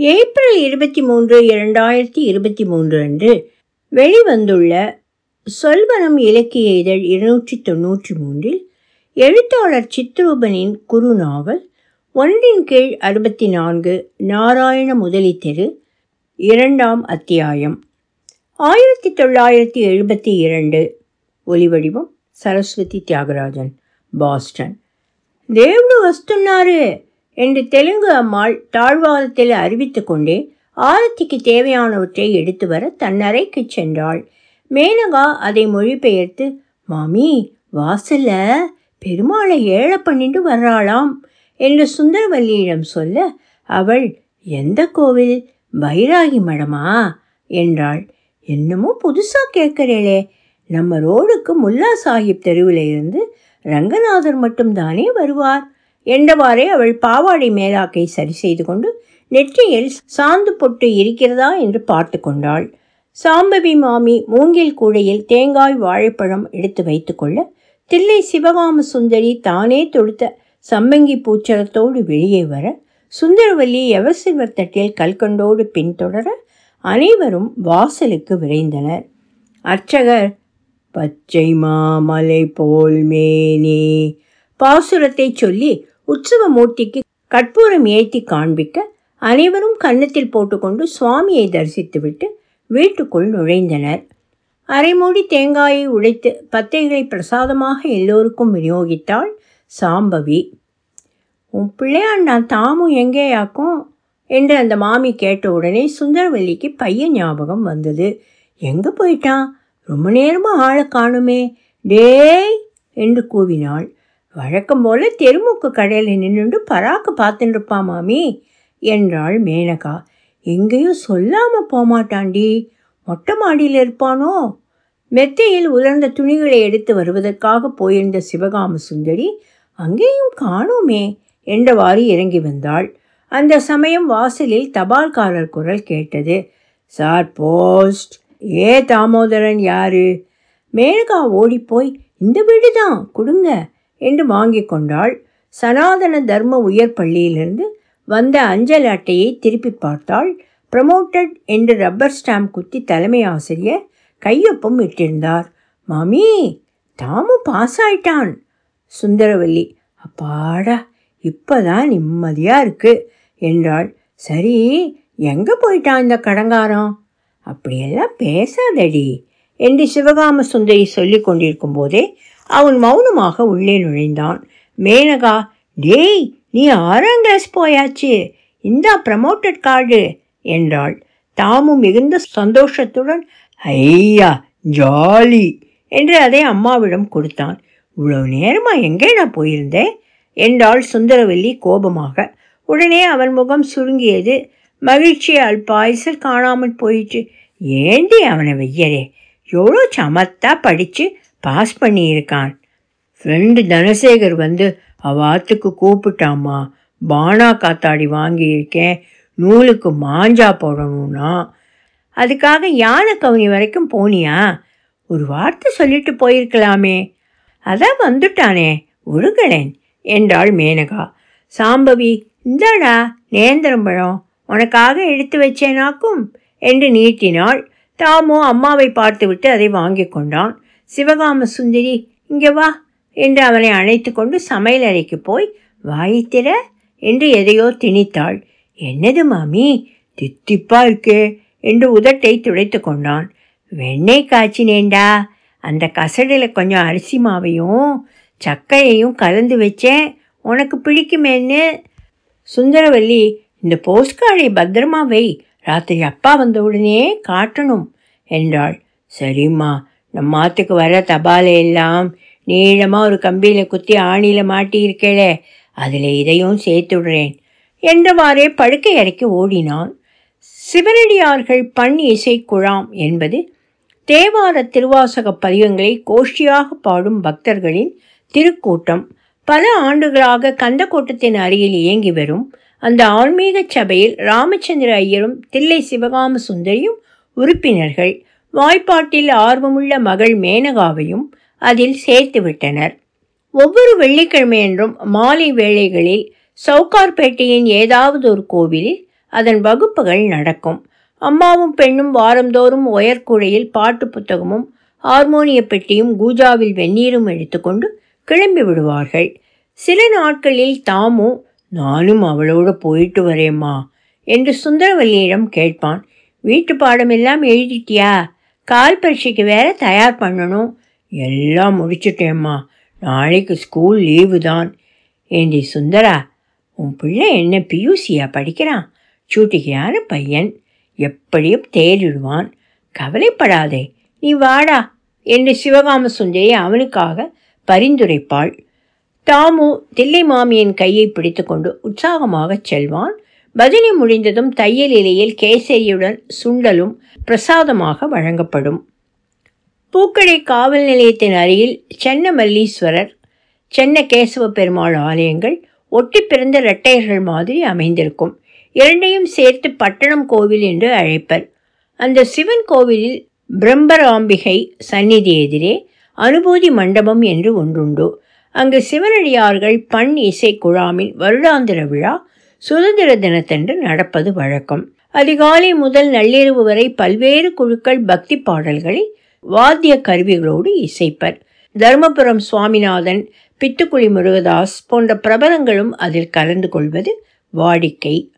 April இருபத்தி மூன்று இரண்டாயிரத்தி இருபத்தி மூன்று அன்று வெளிவந்துள்ள சொல்வனம் இலக்கிய இதழ் இருநூற்றி தொன்னூற்றி மூன்றில் எழுத்தாளர் சித்ரூபனின் குறுநாவல் ஒன்றின் கீழ் அறுபத்தி நான்கு நாராயண முதலி தெரு இரண்டாம் அத்தியாயம் ஆயிரத்தி தொள்ளாயிரத்தி எழுபத்தி இரண்டு ஒலிவடிவம் சரஸ்வதி தியாகராஜன் பாஸ்டன் దేవుడు వస్తున్నారు என்று தெலுங்கு அம்மாள் தாழ்வாரத்தில் அறிவித்து கொண்டே ஆரத்திக்கு தேவையானவற்றை எடுத்து வர தன்னறைக்குச் சென்றாள். மேனகா அதை மொழிபெயர்த்து மாமி வாசல்ல பெருமாளை ஏழை பண்ணிட்டு வர்றாளாம் என்று சுந்தரவல்லியிடம் சொல்ல அவள் எந்த கோவில்? பைராகி மடமா? என்றாள். என்னமோ புதுசா கேட்கிறேளே. நம்ம ரோடுக்கு முல்லா சாஹிப் தெருவில் இருந்து ரங்கநாதர் மட்டும்தானே வருவார்? என்றவாறே அவள் பாவாடை மேலாக்கை சரி செய்து கொண்டு நெற்றியில் சாந்து பொட்டு இருக்கிறதா என்று பார்த்து கொண்டாள். சாம்பவி மாமி மூங்கில் கூடையில் தேங்காய் வாழைப்பழம் எடுத்து வைத்துக்கொள்ள தில்லை சிவகாம சுந்தரி தானே தொடுத்த சம்பங்கி பூச்சரத்தோடு வெளியே வர சுந்தரவல்லி எவசில்வர் தட்டில் கல்கண்டோடு பின்தொடர அனைவரும் வாசலுக்கு விரைந்தனர். அர்ச்சகர் பச்சை மாமலை போல் மேனே பாசுரத்தை சொல்லி உற்சவ மூர்த்திக்கு கற்பூரம் ஏற்றி காண்பிக்க அனைவரும் கன்னத்தில் போட்டுக்கொண்டு சுவாமியை தரிசித்துவிட்டு வீட்டுக்குள் நுழைந்தனர். அரைமூடி தேங்காயை உடைத்து பத்தைகளை பிரசாதமாக எல்லோருக்கும் விநியோகித்தாள் சாம்பவி. உன் பிள்ளையாண்டா தாமும் எங்கேயாக்கும் என்று அந்த மாமி கேட்ட உடனே சுந்தரவல்லிக்கு பையன் ஞாபகம் வந்தது. எங்கே போயிட்டான்? ரொம்ப நேரமாக ஆளை காணுமே. டேய்! என்று கூவினாள். வழக்கம் போல தெருமுக்கு கடையில் நின்றுண்டு பராக்கு பார்த்துட்டு இருப்பான் மாமி என்றாள் மேனகா. எங்கேயும் சொல்லாமல் போமாட்டாண்டி. மொட்டை மாடியில் இருப்பானோ? மெத்தையில் உலர்ந்த துணிகளை எடுத்து வருவதற்காக போயிருந்த சிவகாம சுந்தரி அங்கேயும் காணோமே என்றவாறு இறங்கி வந்தாள். அந்த சமயம் வாசலில் தபால்காரர் குரல் கேட்டது. Sir post. ஏ தாமோதரன் யாரு? மேனகா ஓடிப்போய் இந்த வீடு தான் கொடுங்க. என்று வாங்கி கொண்டாள். சனாதன தர்ம உயர் பள்ளியிலிருந்து வந்த அஞ்சல் அட்டையை திருப்பி பார்த்தாள். ப்ரமோட்டட் என்று ரப்பர் ஸ்டாம்ப் குத்தி தலைமை ஆசிரியர் கையொப்பம் இட்டிருந்தார். மாமி தாமு பாஸ் ஆயிட்டான். சுந்தரவல்லி அப்பாடா இப்போதான் நிம்மதியாக இருக்கு என்றாள். சரி எங்கே போயிட்டான் இந்த கடங்காரம்? அப்படியெல்லாம் பேசாதடி. என்று சிவகாம சுந்தரி சொல்லிக் கொண்டிருக்கும் போதே அவன் மௌனமாக உள்ளே நுழைந்தான். மேனகா டேய் நீ ஆறாம் கிளாஸ் போயாச்சு. இந்தா ப்ரமோட்டட் கார்டு என்றாள். தாமும் மிகுந்த சந்தோஷத்துடன் ஐயா ஜாலி என்று அதை அம்மாவிடம் கொடுத்தான். இவ்வளவு நேரமா எங்கே நான் போயிருந்தேன் என்றாள் சுந்தரவல்லி கோபமாக. உடனே அவன் முகம் சுருங்கியது. மகிழ்ச்சி அல்பாயுசர் காணாமல் போயிடுச்சு ஏண்டி அவனை வெய்யரே எவ்வளோ சமத்தா படித்து பாஸ் பண்ணியிருக்கான். ஃப்ரெண்டு தனசேகர் வந்து அவாத்துக்கு கூப்பிட்டாம்மா பானா காத்தாடி வாங்கியிருக்கேன் நூலுக்கு மாஞ்சா போடணும்னா. அதுக்காக யானை கவுனி வரைக்கும் போனியா? ஒரு வார்த்தை சொல்லிட்டு போயிருக்கலாமே. அதான் வந்துட்டானே உருகலேன் என்றாள் மேனகா. சாம்பவி இந்தாடா நேந்திரம்பழம் உனக்காக எடுத்து வச்சேனாக்கும் என்று நீட்டினாள் தாமோ அம்மாவை பார்த்துவிட்டு அதை வாங்கி கொண்டான். சிவகாம சுந்தரி இங்கே வா என்று அவனை அழைத்து கொண்டு சமையல் அறைக்கு போய் வாயித்திர என்று எதையோ திணித்தாள். என்னது மாமி தித்திப்பா இருக்கு என்று உதட்டை துடைத்து கொண்டான். வெண்ணெய் காய்ச்சினேண்டா அந்த கசடில் கொஞ்சம் அரிசி மாவையும் சக்கையையும் கலந்து வச்சேன். உனக்கு பிடிக்குமேன்னு. சுந்தரவல்லி இந்த போஸ்ட் கார்டை பத்திரமா வை. ராத்திரி அப்பா வந்த உடனே காட்டணும் என்றாள். சரிம்மா நம்ம ஆத்துக்கு வர தபாலை எல்லாம் நீளமாக ஒரு கம்பியில் குத்தி ஆணியில் மாட்டியிருக்கேளே அதில் இதையும் சேர்த்து விடுறேன் என்றவாறே படுக்கை அறைக்கு ஓடினான். சிவனடியார்கள் பண் இசை குழாம் என்பது தேவார திருவாசக பதிகங்களை கோஷ்டியாக பாடும் பக்தர்களின் திருக்கூட்டம் பல ஆண்டுகளாக கந்தக்கோட்டத்தின் அருகில் இயங்கி வரும் அந்த ஆன்மீக சபையில் ராமச்சந்திர ஐயரும் தில்லை சிவகாம சுந்தரியும் உறுப்பினர்கள். வாய்ப்பாட்டில் ஆர்வமுள்ள மகள் மேனகாவையும் அதில் சேர்த்துவிட்டனர் ஒவ்வொரு வெள்ளிக்கிழமையன்றும் மாலை வேளைகளில் சவுகார்பேட்டையின் ஏதாவது ஒரு கோவிலில் அதன் வகுப்புகள் நடக்கும். அம்மாவும் பெண்ணும் வாரந்தோறும் உயர்குழையில் பாட்டு புத்தகமும் ஹார்மோனிய பெட்டியும் கூஜாவில் வெந்நீரும் எடுத்துக்கொண்டு கிளம்பி விடுவார்கள். சில நாட்களில் தாமும் நானும் அவளோட போயிட்டு வரேம்மா என்று சுந்தரவல்லியிடம் கேட்பான். வீட்டு பாடமெல்லாம் எழுதிட்டியா? கால் பரீட்சைக்கு வேற தயார் பண்ணணும். எல்லாம் முடிச்சுட்டேம்மா. நாளைக்கு ஸ்கூல் லீவு தான். ஏண்டி சுந்தரா உன் பிள்ளை என்ன பியூசியா படிக்கிறான்? சூட்டிகையான பையன். எப்படியும் தேறிடுவான். கவலைப்படாதே. நீ வாடா என்று சிவகாம சுந்தரி அவனுக்காக பரிந்துரைப்பாள். தாமு தில்லை மாமியின் கையை பிடித்துக்கொண்டு உற்சாகமாகச் செல்வான். பஜனை முடிந்ததும் தையல் இலையில் கேசரியுடன் சுண்டலும் பிரசாதமாக வழங்கப்படும். பூக்கடை காவல் நிலையத்தின் அருகில் சென்ன மல்லீஸ்வரர் சென்ன கேசவ பெருமாள் ஆலயங்கள் ஒட்டி பிறந்த இரட்டையர்கள் மாதிரி அமைந்திருக்கும். இரண்டையும் சேர்த்து பட்டணம் கோவில் என்று அழைப்பர். அந்த சிவன் கோவிலில் பிரம்மராம்பிகை சந்நிதி எதிரே அனுபூதி மண்டபம் என்று ஒன்றுண்டு. அங்கு சிவனடியார்கள் பண் இசை குழாமின் வருடாந்திர விழா சுதந்திர தினத்தன்று நடப்பது வழக்கம். அதிகாலை முதல் நள்ளிரவு வரை பல்வேறு குழுக்கள் பக்தி பாடல்களை வாத்திய கருவிகளோடு இசைப்பர். தர்மபுரம் சுவாமிநாதன் பித்துக்குழி முருகதாஸ் போன்ற பிரபலங்களும் அதில் கலந்து கொள்வது வாடிக்கை.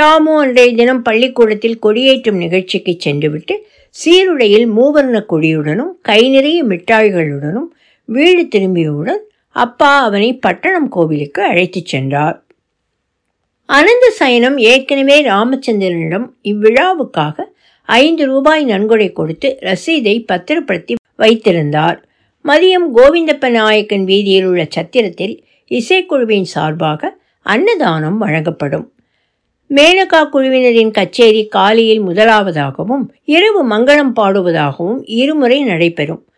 தாமு அன்றைய தினம் பள்ளிக்கூடத்தில் கொடியேற்றும் நிகழ்ச்சிக்கு சென்றுவிட்டு சீருடையில் மூவர்ண கொடியுடனும் கை நிறைய மிட்டாய்களுடனும் வீடு திரும்பியவுடன் அப்பா அவனை பட்டணம் கோவிலுக்கு அழைத்துச் சென்றார். அனந்த சயனம் ஏற்கனவே ராமச்சந்திரனிடம் இவ்விழாவுக்காக ஐந்து ரூபாய் நன்கொடை கொடுத்து ரசீதை பத்திரப்படுத்தி வைத்திருந்தார். மதியம் கோவிந்தப்ப நாயக்கன் வீதியில் உள்ள சத்திரத்தில் இசைக்குழுவின் சார்பாக அன்னதானம் வழங்கப்படும். மேனகா குழுவினரின் கச்சேரி காலையில் முதலாவதாகவும் இரவு மங்களம் பாடுவதாகவும் இருமுறை நடைபெறும்.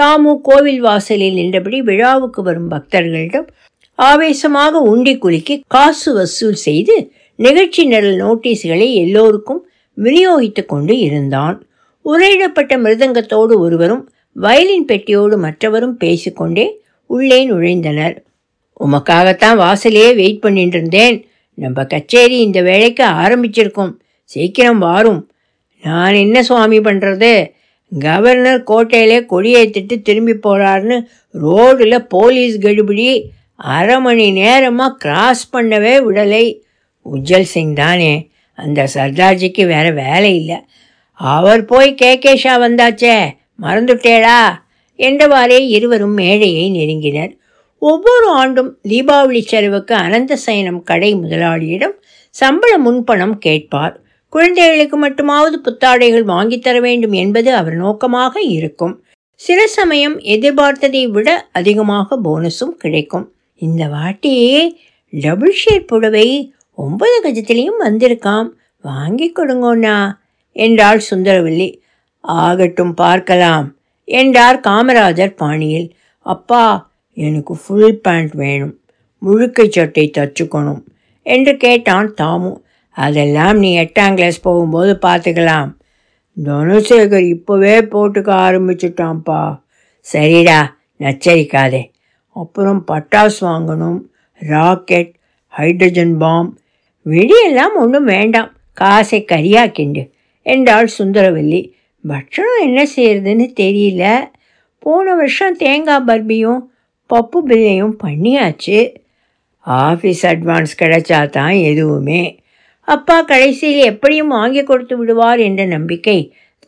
தாமு கோவில் வாசலில் நின்றபடி விழாவுக்கு வரும் பக்தர்களிடம் ஆவேசமாக உண்டி குலுக்கி காசு வசூல் செய்து நிகழ்ச்சி நிரல் நோட்டீஸ்களை எல்லோருக்கும் விநியோகித்துக் கொண்டு இருந்தான். உரையிடப்பட்ட மிருதங்கத்தோடு ஒருவரும் வயலின் பெட்டியோடு மற்றவரும் பேசிக்கொண்டே உள்ளே நுழைந்தனர். உமக்காகத்தான் வாசலையே வெயிட் பண்ணிட்டு இருந்தேன் நம்ம கச்சேரி இந்த வேலைக்கு ஆரம்பிச்சிருக்கோம். சீக்கிரம் வாரும். நான் என்ன சுவாமி பண்ணுறது கவர்னர் கோட்டையிலே கொடியேற்றிட்டு திரும்பி போகிறாருன்னு ரோடில் போலீஸ் கடுபிடி அரை மணி நேரமாக கிராஸ் பண்ணவே விடலை. உஜ்ஜல் சிங் தானே. அந்த சர்தார்ஜிக்கு வேற வேலை இல்லை. அவர் போய் கே. கேஷா வந்தாச்சே. மறந்துட்டேடா. என்றவாறே இருவரும் மேடையை நெருங்கினர். ஒவ்வொரு ஆண்டும் தீபாவளி செலவுக்கு அனந்த சயனம் கடை முதலாளியிடம் சம்பள முன்பணம் கேட்பார். குழந்தைகளுக்கு மட்டுமாவது புத்தாடைகள் வாங்கித் தர வேண்டும் என்பது அவர் நோக்கமாக இருக்கும். சில சமயம் எதிர்பார்த்ததை விட அதிகமாக போனஸும் கிடைக்கும். இந்த வாட்டி டபுள் ஷேட் புடவை ஒன்பது கஜத்திலையும் வந்திருக்காம். வாங்கி கொடுங்கோண்ணா என்றாள் சுந்தரவல்லி. ஆகட்டும் பார்க்கலாம் என்றார் காமராஜர் பாணியில். அப்பா எனக்கு ஃபுல் பேண்ட் வேணும். முழுக்கை சட்டை தச்சுக்கணும் என்று கேட்டான் தாமு. அதெல்லாம் நீ எட்டாம் கிளாஸ் போகும்போது பார்த்துக்கலாம். தனுசேகர் இப்போவே போட்டுக்க ஆரம்பிச்சிட்டான்ப்பா. சரிடா நச்சரிக்காதே. அப்புறம் பட்டாசு வாங்கணும் ராக்கெட் ஹைட்ரஜன் பாம். வெடியெல்லாம் ஒன்றும் வேண்டாம். காசை கரியாக்கிண்டு என்றாள் சுந்தரவல்லி. பட்சணம் என்ன செய்யறதுன்னு தெரியல. போன வருஷம் தேங்காய் பர்பியும் பப்பு பில்லையும் பண்ணியாச்சு. ஆஃபீஸ் அட்வான்ஸ் கிடைச்சா தான் எதுவுமே. அப்பா கடைசியில் எப்படியும் வாங்கி கொடுத்து விடுவார் என்ற நம்பிக்கை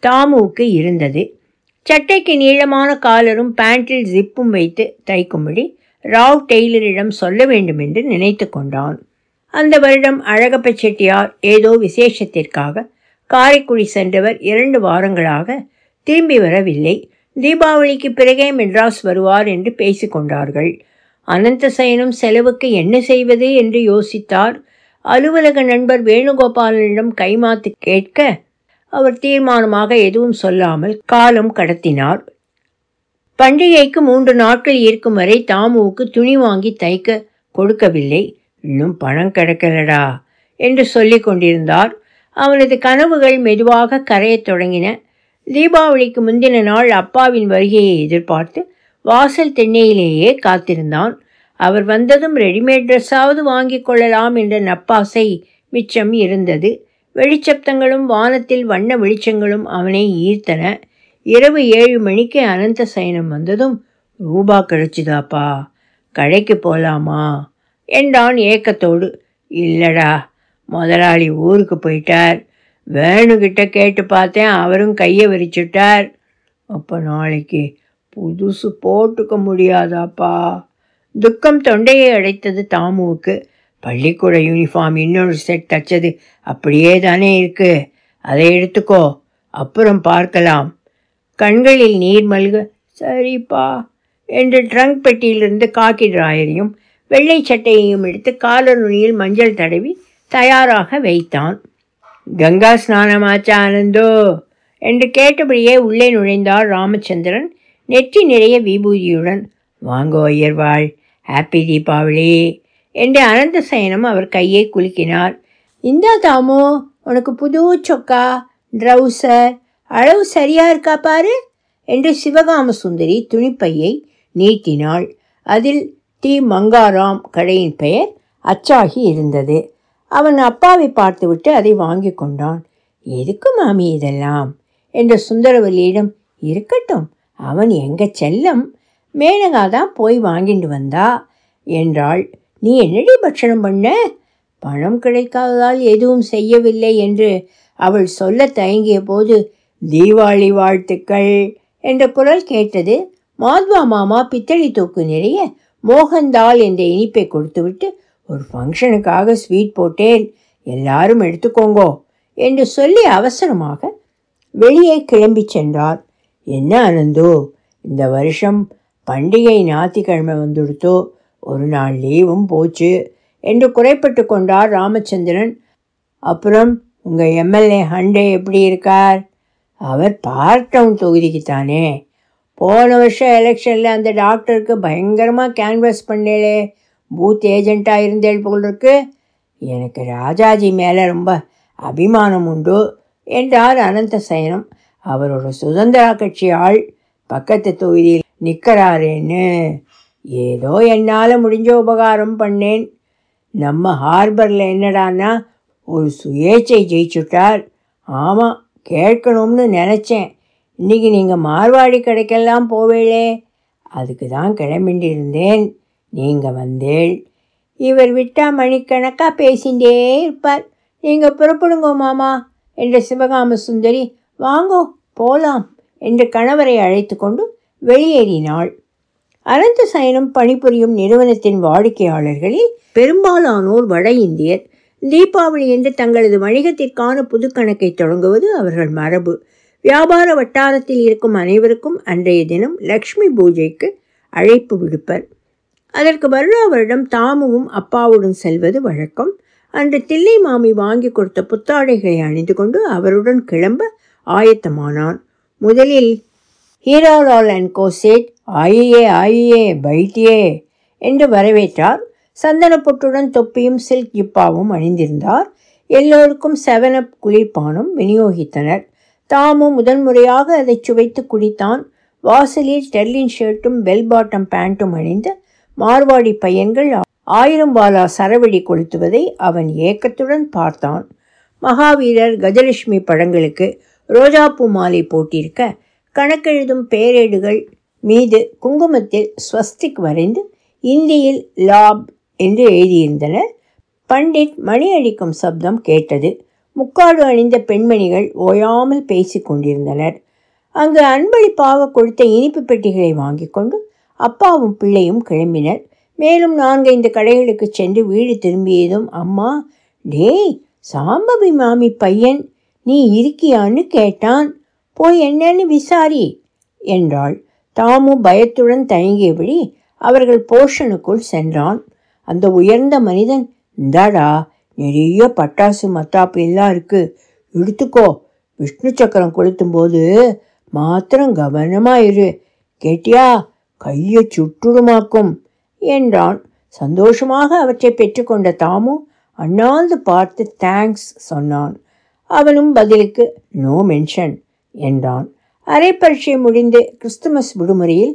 தாமுவுக்கு இருந்தது. சட்டைக்கு நீளமான காலரும் பேண்டில் ஜிப்பும் வைத்து தைக்கும்படி ராவ் டெய்லரிடம் சொல்ல வேண்டும் என்று நினைத்து கொண்டான். அந்த வருடம் அழகப்ப செட்டியார் ஏதோ விசேஷத்திற்காக காரைக்குடி சென்றவர் இரண்டு வாரங்களாக திரும்பி வரவில்லை. தீபாவளிக்கு பிறகே மெட்ராஸ் வருவார் என்று பேசிக்கொண்டார்கள் அனந்தசயனும் செலவுக்கு என்ன செய்வது என்று யோசித்தார் அலுவலக நண்பர் வேணுகோபாலனிடம் கைமாத்து கேட்க அவர் தீர்மானமாக எதுவும் சொல்லாமல் காலம் கடத்தினார். பண்டிகைக்கு மூன்று நாட்கள் இருக்கும் வரை தாமுவுக்கு துணி வாங்கி தைக்க கொடுக்கவில்லை. இன்னும் பணம் கிடைக்கலடா என்று சொல்லி கொண்டிருந்தார். அவனது கனவுகள் மெதுவாக கரையத் தொடங்கின. தீபாவளிக்கு முந்தின நாள் அப்பாவின் வருகையை எதிர்பார்த்து வாசல் தென்னையிலேயே காத்திருந்தான். அவர் வந்ததும் ரெடிமேட் ட்ரெஸ்ஸாவது வாங்கி கொள்ளலாம் என்ற நப்பாசை மிச்சம் இருந்தது. வெளிச்சப்தங்களும் வானத்தில் வண்ண வெளிச்சங்களும் அவனை ஈர்த்தன. இரவு ஏழு மணிக்கு அனந்த சயனம் வந்ததும் ரூபா கிடைச்சிதாப்பா கடைக்கு போகலாமா என்றான் ஏக்கத்தோடு. இல்லடா முதலாளி ஊருக்கு போயிட்டார். வேணுகிட்ட கேட்டு பார்த்தேன் அவரும் கையை விரிச்சுட்டார். அப்போ நாளைக்கு புதுசு போட்டுக்க முடியாதாப்பா? துக்கம் தொண்டையை அடைத்தது தாமுவுக்கு. பள்ளிக்கூட யூனிஃபார்ம் இன்னொரு செட் தச்சது. அப்படியே தானே இருக்கு. அதை எடுத்துக்கோ. அப்புறம் பார்க்கலாம். கண்களில் நீர் மல்க சரிப்பா. என்று ட்ரங்க் பெட்டியிலிருந்து காக்கி டிராயரையும் வெள்ளை சட்டையையும் எடுத்து காலர் நுனியில் மஞ்சள் தடவி தயாராக வைத்தான். கங்கா ஸ்நானமாச்சா ஆனந்தோ என்று கேட்டபடியே உள்ளே நுழைந்தார் ராமச்சந்திரன் நெற்றி நிறைய விபூதியுடன். வாங்கோ ஐயர்வாள். ஹாப்பி தீபாவளி என்று அனந்த சயனம் அவர் கையை குலுக்கினார். இந்தா தாமோ உனக்கு புது சொக்கா ட்ரௌசர் அளவு சரியா இருக்கா பாரு? என்று சிவகாம சுந்தரி துணிப்பையை நீட்டினாள். அதில் டி. மங்காராம் கடையின் பெயர் அச்சாகி இருந்தது. அவன் அப்பாவை பார்த்துவிட்டு அதை வாங்கி கொண்டான். எதுக்கு மாமி இதெல்லாம்? என்ற சுந்தரவல்லியிடம் இருக்கட்டும் அவன் எங்க செல்லம்? மேனகா தான் போய் வாங்கிட்டு வந்தா. என்றாள் நீ என்னடி பட்சணம் பண்ண? பணம் கிடைக்காததால் எதுவும் செய்யவில்லை என்று அவள் சொல்ல தயங்கிய போது தீபாவளி வாழ்த்துக்கள் என்ற குரல் கேட்டது மாத்வா மாமா பித்தளி தூக்கு நிறைய மோகன்தால் என்ற இனிப்பை கொடுத்துவிட்டு ஒரு ஃபங்க்ஷனுக்காக ஸ்வீட் போட்டேன் எல்லாரும் எடுத்துக்கோங்கோ என்று சொல்லி அவசரமாக வெளியே கிளம்பி சென்றார். என்ன ஆனந்தோ இந்த வருஷம் பண்டிகை ஞாயிற்றுக்கிழமை வந்துடுத்தோ ஒரு நாள் லீவும் போச்சு என்று குறைப்பட்டு கொண்டார் ராமச்சந்திரன். அப்புறம் உங்கள் எம்எல்ஏ ஹண்டே எப்படி இருக்கார்? அவர் பார்க் டவுன் தொகுதிக்கு தானே. போன வருஷம் எலெக்ஷனில் அந்த டாக்டருக்கு பயங்கரமாக கேன்வாஸ் பண்ணேளே. பூத் ஏஜெண்ட்டாக இருந்தேள் போலருக்கு எனக்கு ராஜாஜி மேலே ரொம்ப அபிமானம் உண்டு என்றார் அனந்த சயனம் அவரோட சுதந்திரா கட்சி ஆள் பக்கத்து தொகுதியில் நிற்கிறாரேன்னு ஏதோ என்னால் முடிஞ்ச உபகாரம் பண்ணேன். நம்ம ஹார்பரில் என்னடான்னா ஒரு சுயேச்சை ஜெயிச்சுட்டார். ஆமாம் கேட்கணும்னு நினச்சேன். இன்றைக்கி நீங்கள் மார்வாடி கடைக்கெல்லாம் போவேளே. அதுக்கு தான் கிளம்பிட்டு இருந்தேன் நீங்கள் வந்தேள். இவர் விட்டால் மணிக்கணக்காக பேசிகிட்டே இருப்பார். நீங்கள் புறப்படுங்கோ மாமா என்ற சிவகாம சுந்தரி. வாங்கோ போலாம் என்று கணவரை அழைத்து கொண்டு வெளியேறினாள். அனந்த சயனம் பணிபுரியும் நிறுவனத்தின் வாடிக்கையாளர்களில் பெரும்பாலானோர் வட இந்தியர். தீபாவளி என்று தங்களது வணிகத்திற்கான புது கணக்கை தொடங்குவது அவர்கள் மரபு. வியாபார வட்டாரத்தில் இருக்கும் அனைவருக்கும் அன்றைய தினம் லக்ஷ்மி பூஜைக்கு அழைப்பு விடுப்பர். அதற்கு வருடா வருடம் தாமுவும் அப்பாவுடன் செல்வது வழக்கம். அன்று தில்லை மாமி வாங்கி கொடுத்த புத்தாடைகளை அணிந்து கொண்டு அவருடன் கிளம்ப ஆயத்தமானான். முதலில் ஹீராலால் அண்ட் கோசேட் ஆயியே ஆயியே பைட்டியே என்று வரவேற்றார். சந்தனப்பொட்டுடன் தொப்பியும் சில்க் ஜிப்பாவும் அணிந்திருந்தார். எல்லோருக்கும் செவனப் குளிர்பானும் விநியோகித்தனர். தாமும் முதன்முறையாக அதை சுவைத்து குடித்தான். வாசலில் ஸ்டெர்லின் ஷர்ட்டும் பெல் பாட்டம் பேண்ட்டும் அணிந்த மார்வாடி பையன்கள் ஆயிரம் பாலா சரவெடி கொளுத்துவதை அவன் ஏக்கத்துடன் பார்த்தான். மகாவீரர் கஜலட்சுமி படங்களுக்கு ரோஜாப்பூ மாலை போட்டிருக்க கணக்கெழுதும் பேரேடுகள் மீது குங்குமத்தில் ஸ்வஸ்திக் வரைந்து இந்தியில் லாப் என்று எழுதியிருந்தனர். பண்டிட் மணி அடிக்கும் சப்தம் கேட்டது. முக்காடு அணிந்த பெண்மணிகள் ஓயாமல் பேசிக் கொண்டிருந்தனர். அங்கு அன்பளிப்பாக கொடுத்த இனிப்பு பெட்டிகளை வாங்கி கொண்டு அப்பாவும் பிள்ளையும் கிளம்பினர். மேலும் நான்கைந்து கடைகளுக்கு சென்று வீடு திரும்பியதும் அம்மா டேய் சாம்பவி மாமி பையன் நீ இருக்கியான்னு கேட்டான். போய் என்னன்னு விசாரி என்றாள். தாமும் பயத்துடன் தயங்கியபடி அவர்கள் போர்ஷனுக்குள் சென்றான். அந்த உயர்ந்த மனிதன் இந்தாடா நிறைய பட்டாசு மத்தாப்பு எல்லாம் இருக்கு. எடுத்துக்கோ. விஷ்ணு சக்கரம் கொளுத்தும் போது மாத்திரம் கவனமாக இரு. கேட்டியா? கையை சுட்டுடுமாக்கும் என்றான். சந்தோஷமாக அவற்றை பெற்றுக்கொண்ட தாமு அண்ணாந்து பார்த்து தேங்க்ஸ் சொன்னான். அவனும் பதிலுக்கு நோ மென்ஷன் என்றான். அரை பரீட்சை முடிந்து கிறிஸ்துமஸ் விடுமுறையில்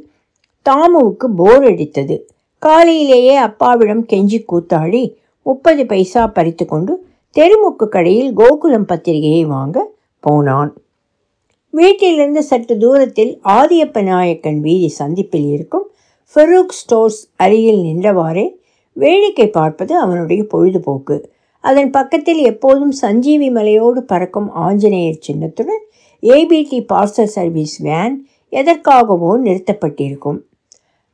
தாமுவுக்கு போர் அடித்தது. காலையிலேயே அப்பாவிடம் கெஞ்சி கூத்தாடி முப்பது பைசா பறித்து கொண்டு தெருமுக்கு கடையில் கோகுலம் பத்திரிகையை வாங்க போனான். வீட்டிலிருந்து சற்று தூரத்தில் ஆதியப்ப நாயக்கன் வீதி சந்திப்பில் இருக்கும் ஃபெரூக் ஸ்டோர்ஸ் அருகில் நின்றவாறே வேடிக்கை பார்ப்பது அவனுடைய பொழுதுபோக்கு. அதன் பக்கத்தில் எப்போதும் சஞ்சீவி மலையோடு பறக்கும் ஆஞ்சநேயர் சின்னத்துடன் ஏபிடி பார்சல் சர்வீஸ் வேன் எதற்காகவோ நிறுத்தப்பட்டிருக்கும்.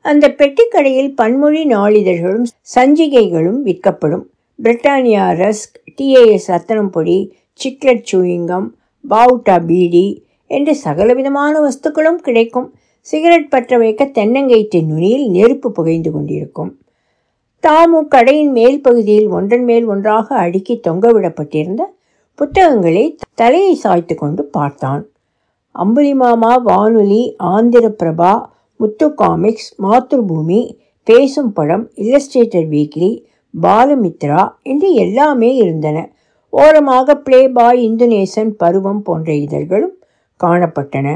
அந்த பெட்டிக்கடையில் பன்மொழி நாளிதழ்களும் சஞ்சிகைகளும் விற்கப்படும். பிரிட்டானியா ரஸ்க் டிஏஎஸ் ரத்தனம் பொடி சிக்லெட் சூயிங்கம் பாவுட்டா பீடி என்று சகலவிதமான வஸ்துக்களும் கிடைக்கும். சிகரெட் பற்ற வைக்க தென்னங்கயிற்று நுனியில் நெருப்பு புகைந்து கொண்டிருக்கும். தாமு கடையின் மேல் பகுதியில் ஒன்றன் மேல் ஒன்றாக அடுக்கி தொங்கவிடப்பட்டிருந்த புத்தகங்களை தலையை சாய்த்து கொண்டு பார்த்தான். அம்புலிமாமா வானொலி ஆந்திர பிரபா முத்து காமிக்ஸ் மாத்ருபூமி பேசும் படம் இல்லஸ்ட்ரேட்டர் வீக்லி பாலமித்ரா என்று எல்லாமே இருந்தன. ஓரமாக பிளே பாய் இந்துநேசன் பருவம் போன்ற இதழ்களும் காணப்பட்டன.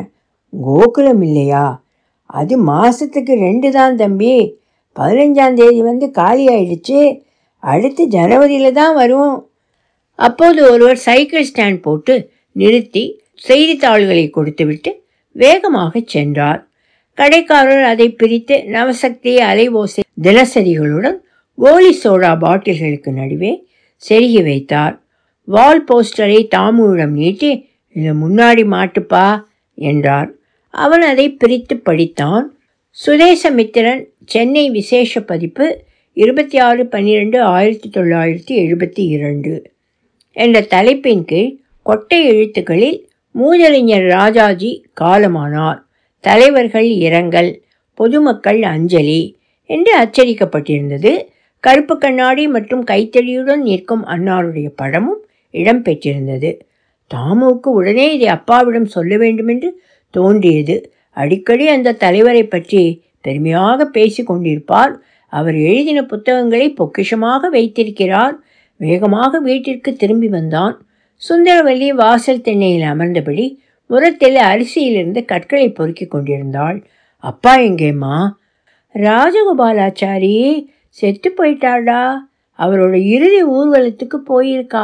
கோகுலம் இல்லையா? அது மாதத்துக்கு ரெண்டு தான் தம்பி. பதினஞ்சாம் தேதி வந்து காலி ஆயிடுச்சு. அடுத்து ஜனவரியில் தான் வரும். அப்போது ஒருவர் சைக்கிள் ஸ்டாண்ட் போட்டு நிறுத்தி செய்தித்தாள்களை கொடுத்துவிட்டு வேகமாக சென்றார். கடைக்காரர் அதை பிரித்து நவசக்தி அலைவோசை தினசரிகளுடன் கோலி சோடா பாட்டில்களுக்கு நடுவே செருகி வைத்தார். வால் போஸ்டரை தாமுவிடம் நீட்டி இதை முன்னாடி மாட்டுப்பா என்றார். அவன் அதை பிரித்து படித்தான். சுதேசமித்திரன் சென்னை விசேஷ பதிப்பு இருபத்தி ஆறு பன்னிரெண்டு ஆயிரத்தி தொள்ளாயிரத்தி எழுபத்தி இரண்டு. என்ற தலைப்பின் கீழ் கொட்டை எழுத்துக்களில் மூதறிஞர் ராஜாஜி காலமானார். தலைவர்கள் இரங்கல் பொதுமக்கள் அஞ்சலி என்று அச்சடிக்கப்பட்டிருந்தது. கருப்பு கண்ணாடி மற்றும் கைத்தடியுடன் நிற்கும் அன்னாருடைய படமும் இடம்பெற்றிருந்தது. தாமுவுக்கு உடனே இதை அப்பாவிடம் சொல்ல வேண்டுமென்று தோன்றியது. அடிக்கடி அந்த தலைவரை பற்றி பெருமையாக பேசி கொண்டிருப்பார். அவர் எழுதின புத்தகங்களை பொக்கிஷமாக வைத்திருக்கிறார். வேகமாக வீட்டிற்கு திரும்பி வந்தான். சுந்தரவல்லி வாசல் திண்ணையில் அமர்ந்தபடி முரத்தில் அரிசியிலிருந்து கற்களை பொறுக்கி கொண்டிருந்தாள். அப்பா எங்கேம்மா? ராஜகோபாலாச்சாரி செத்து போயிட்டாடா அவரோட இறுதி ஊர்வலத்துக்கு போயிருக்கா.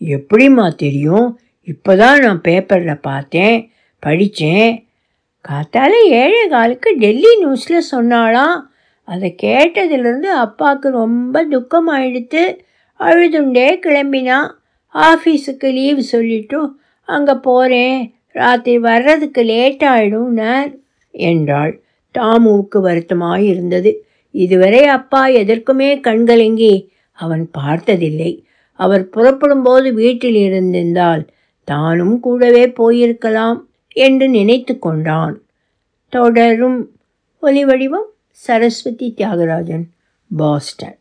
எப்படிம்மா தெரியும்? இப்போதான் நான் பேப்பரில் பார்த்தேன் படித்தேன் காத்தால ஏழை காலுக்கு டெல்லி நியூஸில் சொன்னாலாம் அதை கேட்டதுலேருந்து அப்பாவுக்கு ரொம்ப துக்கமாயிடுத்து. அழுதுண்டே கிளம்பினான் ஆஃபீஸுக்கு லீவு சொல்லிட்டும் அங்கே போகிறேன் ராத்திரி வர்றதுக்கு லேட் ஆகிடும்னார் என்றாள். தாமுவுக்கு வருத்தமாய் இருந்தது. இதுவரை அப்பா எதற்குமே கண்கலங்கி அவன் பார்த்ததில்லை. அவர் புறப்படும்போது வீட்டில் இருந்திருந்தால் தானும் கூடவே போயிருக்கலாம் என்று நினைத்து கொண்டான். தொடரும் ஒலி வடிவம் சரஸ்வதி தியாகராஜன் பாஸ்டன்.